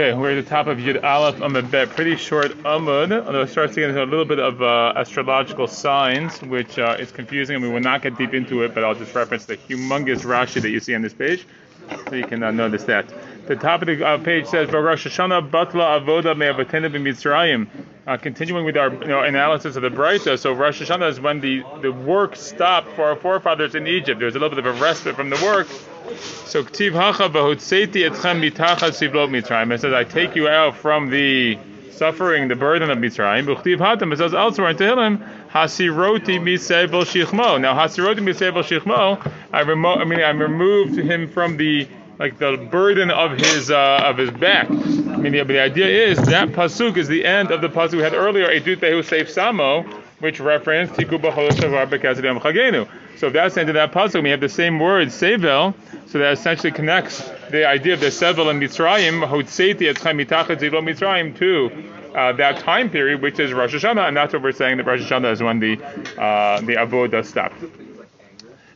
Okay, we're at the top of Yud Aleph Amud Bet. Pretty short Amud, although it starts to get into a little bit of uh, astrological signs, which uh, is confusing, and we will not get deep into it, but I'll just reference the humongous Rashi that you see on this page, so you can uh, notice that. The top of the uh, page says, Rosh Hashanah Batla Avoda may have attended Me'avatena B'Mitzrayim. Uh, continuing with our you know, analysis of the Brisa, so Rosh Hashanah is when the, the work stopped for our forefathers in Egypt. There was a little bit of a respite from the work. So Ktiv Hacha V'Hotzeti Etchem Mitachas Sivlot Mitzrayim. It says, I take you out from the suffering, the burden of Mitzrayim. B'Chtiv Hatam, it says elsewhere in Tehillim, Hasiroti Misebel Shichmo. Now Hasiroti Misebel Shichmo, I, remo- I mean, I removed him from the like the burden of his uh, of his back. I mean, the, the, idea is that pasuk is the end of the pasuk we had earlier, Edut Behu Seif Samo, which referenced Tiku B'Chol Chagenu. So if that's of that pasuk, we have the same word Sevel, so that essentially connects the idea of the Sevel and Mitzrayim, Hotzeti Etchem Mitachat Zivlo Mitzrayim to uh, that time period, which is Rosh Hashanah, and that's what we're saying that Rosh Hashanah is when the uh, the avodah stopped.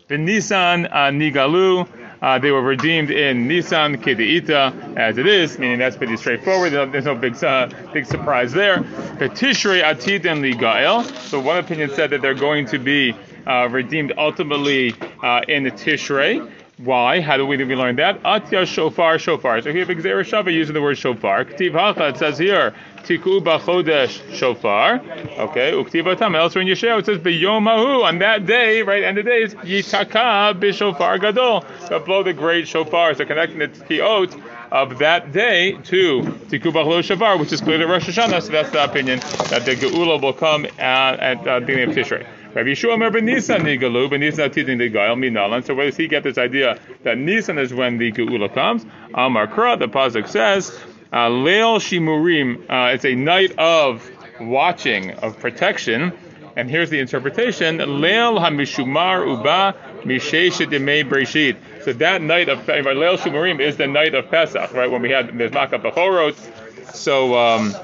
The Nisan uh, Nigalu. Uh, they were redeemed in Nisan Kedeita, as it is, meaning that's pretty straightforward. There's no big uh, big surprise there. The Tishrei Atid and Ligael. So one opinion said that they're going to be uh, redeemed ultimately uh, in the Tishrei. Why? How do we, do we learn that? Atya shofar shofar. So here, Gzera Shava using the word shofar. Ktiv hacha, it says here, tiku bachodesh shofar. Okay, uktiv atam. Elsewhere in Yeshua it says beyomahu. On that day, right, end of days, yitaka bishofar gadol. So blow the great shofar. So connecting the tiot of that day to tiku bachlo shofar, which is clearly Rosh Hashanah. So that's the opinion that the geula will come at, at uh, beginning of Tishrei. Rabbi Yeshua Mer Nisan nigalu, ben Nisan titin nigael minalan. So where does he get this idea that Nisan is when the geula comes? Amar Kra, the pasuk says, uh, Leil shimurim. Uh, it's a night of watching, of protection. And here's the interpretation: Leil hamishumar uba. So that night of Leil shimurim is the night of Pesach, right? When we had Makkah Bechorot. So. Um,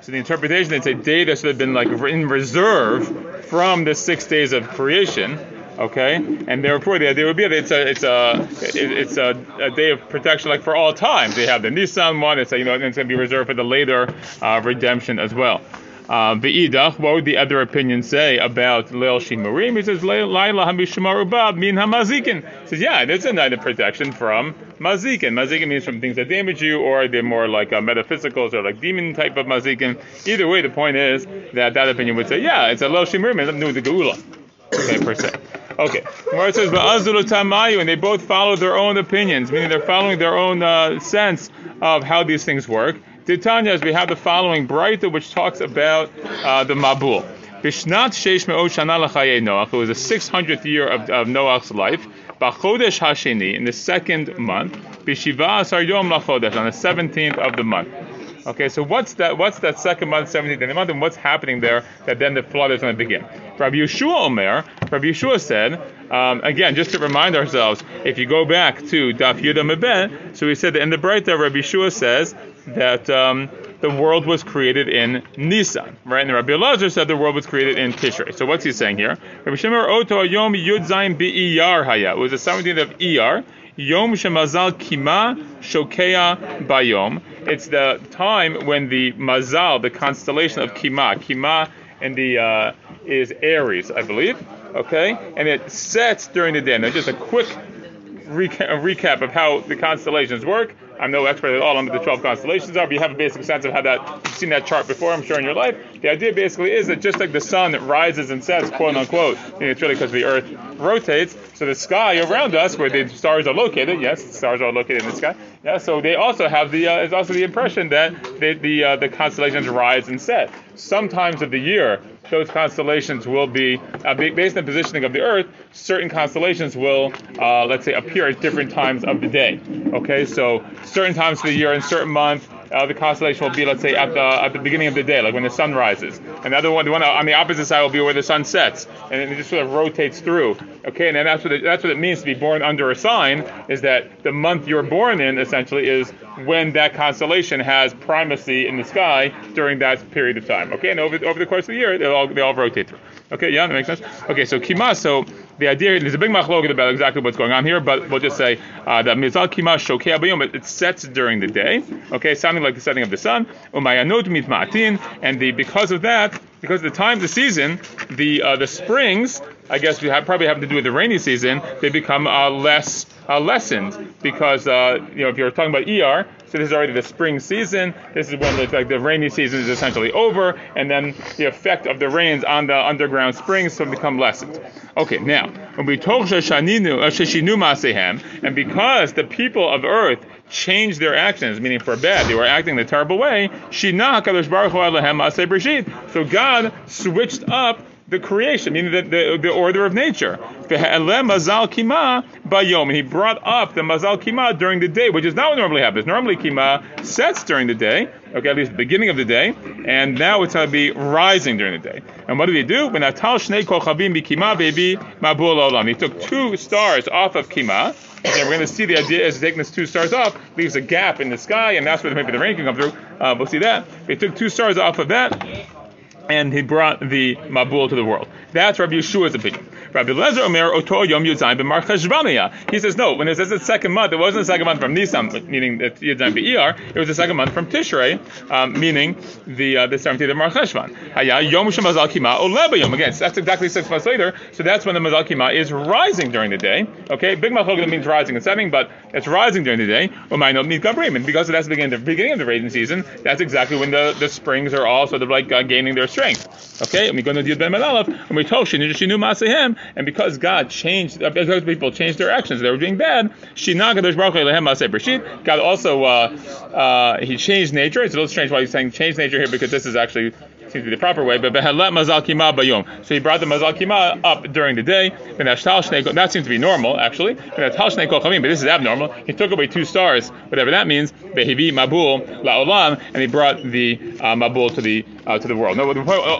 so the interpretation, it's a day that should have been like in reserve from the six days of creation. Okay, and therefore the idea would be that it's a it's a it's a, a, day of protection like for all time. They have the Nissan one. It's a, you know it's going to be reserved for the later uh, redemption as well. V'idach, what would the other opinion say about Leil Shimurim? He says, Laila Hamishumar Ubab min Hamazikin. He says, yeah, it's a night of protection from Mazikin. Mazikin means from things that damage you, or they're more like uh, metaphysicals or like demon type of Mazikin. Either way, the point is that that opinion would say, yeah, it's a Leil Shimurim, it's new the Geula. Okay, per se. Okay. It says Tamayu, and they both follow their own opinions, meaning they're following their own uh, sense of how these things work. Titanya, as we have the following Braita, which talks about uh, the Mabul. Bishnat Sheish Me'ot Shana Noach. It was the 600th year of, of Noach's life. B'chodesh Hasheni, in the second month. B'shiva Asar Yom Lachodesh, on the 17th of the month. Okay, so what's that? What's that second month, 17th of the month, and what's happening there that then the flood is going to begin? Rabbi Yeshua Omer, Rabbi Yeshua said, um, again, just to remind ourselves, if you go back to Daf Yudah Mebet, so he said that in the Braita, Rabbi Yeshua says that um, the world was created in Nisan, right? And Rabbi Elazar said the world was created in Tishrei. So what's he saying here? Rabbi Shemar Oto Yom Yud Zayin Iyar Haya. It was the 17th of Iyar. Yom Shemazal Kima Shokea Bayom. It's the time when the Mazal, the constellation of Kima, Kima and the uh, is Aries, I believe. Okay, and it sets during the day. Now, just a quick reca- recap of how the constellations work. I'm no expert at all on what the 12 constellations are, but you have a basic sense of how that, you've seen that chart before, I'm sure, in your life. The idea basically is that just like the sun rises and sets, quote unquote, it's really because the earth rotates, so the sky around us, where the stars are located, yes, stars are located in the sky, yeah, so they also have the, uh, it's also the impression that the, the, uh, the constellations rise and set. Sometimes of the year, those constellations will be uh, based on the positioning of the Earth. Certain constellations will, uh, let's say, appear at different times of the day. Okay, so certain times of the year in certain month, uh, the constellation will be, let's say, at the at the beginning of the day, like when the sun rises. And the other one, the one on the opposite side, will be where the sun sets, and it just sort of rotates through. Okay, and then that's what it, that's what it means to be born under a sign is that the month you're born in essentially is when that constellation has primacy in the sky during that period of time. Okay, and over over the course of the year, they all they all rotate through. Okay, yeah, that makes sense. Okay, so kima, so the idea there's a big machloket about exactly what's going on here, but we'll just say uh, that mizal kima shokei abayom it sets during the day. Okay, sounding like the setting of the sun. Umayanot mitma'atin, and the because of that, because of the time, the season, the uh, the springs, I guess we have, probably have to do with the rainy season. They become uh, less uh, lessened because uh, you know if you're talking about ER, so this is already the spring season. This is when the, like the rainy season is essentially over, and then the effect of the rains on the underground springs so become lessened. Okay, now when we talk sheshinu uh, and because the people of earth changed their actions, meaning for bad, they were acting the terrible way. So God switched up the creation, meaning the, the, the order of nature. mazal kima bayom, and he brought up the mazal kima during the day, which is not what normally happens. Normally kima sets during the day, okay, at least the beginning of the day, and now it's going to be rising during the day. And what did he do? When atal shnei kochavim bikima baby mabul olam, he took two stars off of kima. And we're going to see the idea is taking these two stars off leaves a gap in the sky, and that's where maybe the rain can come through. Uh, we'll see that. They took two stars off of that and he brought the Mabul to the world. That's Rabbi Yeshua's opinion. Rabbi Lezer Omer Oto Yom Yudzayim b'Mar Cheshvaniya. He says no. When it says the second month, it wasn't the second month from Nisan, meaning the Yudzayim be'Iyar. It was the second month from Tishrei, um, meaning the uh, the seventeenth of Mar Cheshvan. Haya Yom Shemazal Kima Oleba Yom. Again, so that's exactly six months later. So that's when the Mazal Kima is rising during the day. Okay, Big Malchogim means rising and setting, but it's rising during the day. Umayno Gabrim, and because that's the beginning, the beginning of the raising season, that's exactly when the, the springs are all sort of like uh, gaining their strength. Okay, and we go to Yud Ben Melalef, and we told Shinu Shinu Masehem, and because God changed, uh, because people changed their actions, they were doing bad. God also uh, uh, he changed nature. It's a little strange why he's saying change nature here because this is actually seems to be the proper way. But mazal bayom. So he brought the mazal kima up during the day. That seems to be normal actually. But this is abnormal. He took away two stars, whatever that means. Mabul laolam, and he brought the uh, mabul to the uh, to the world. Now,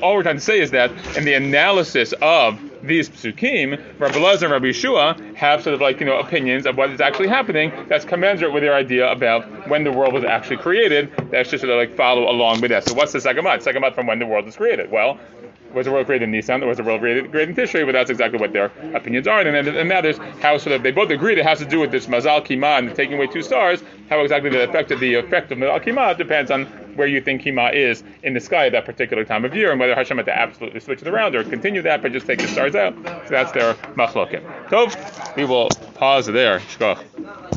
all we're trying to say is that in the analysis of these psukim, Rabbi Lezer and Rabbi Yeshua have sort of like you know opinions of what is actually happening. That's commensurate with their idea about when the world was actually created. That's just sort of like follow along with that. So what's the second month? Second month from when the world was created. Well, was the world created in Nisan, or was the world created, created in Tishrei? But that's exactly what their opinions are. And then it matters how sort of they both agree it has to do with this Mazal Kima and taking away two stars. How exactly the effect of the effect of Mazal Kima depends on where you think Kima is in the sky at that particular time of year, and whether Hashem had to absolutely switch it around or continue that, but just take the stars out. So that's their machloket. So we will pause there. Shkoch.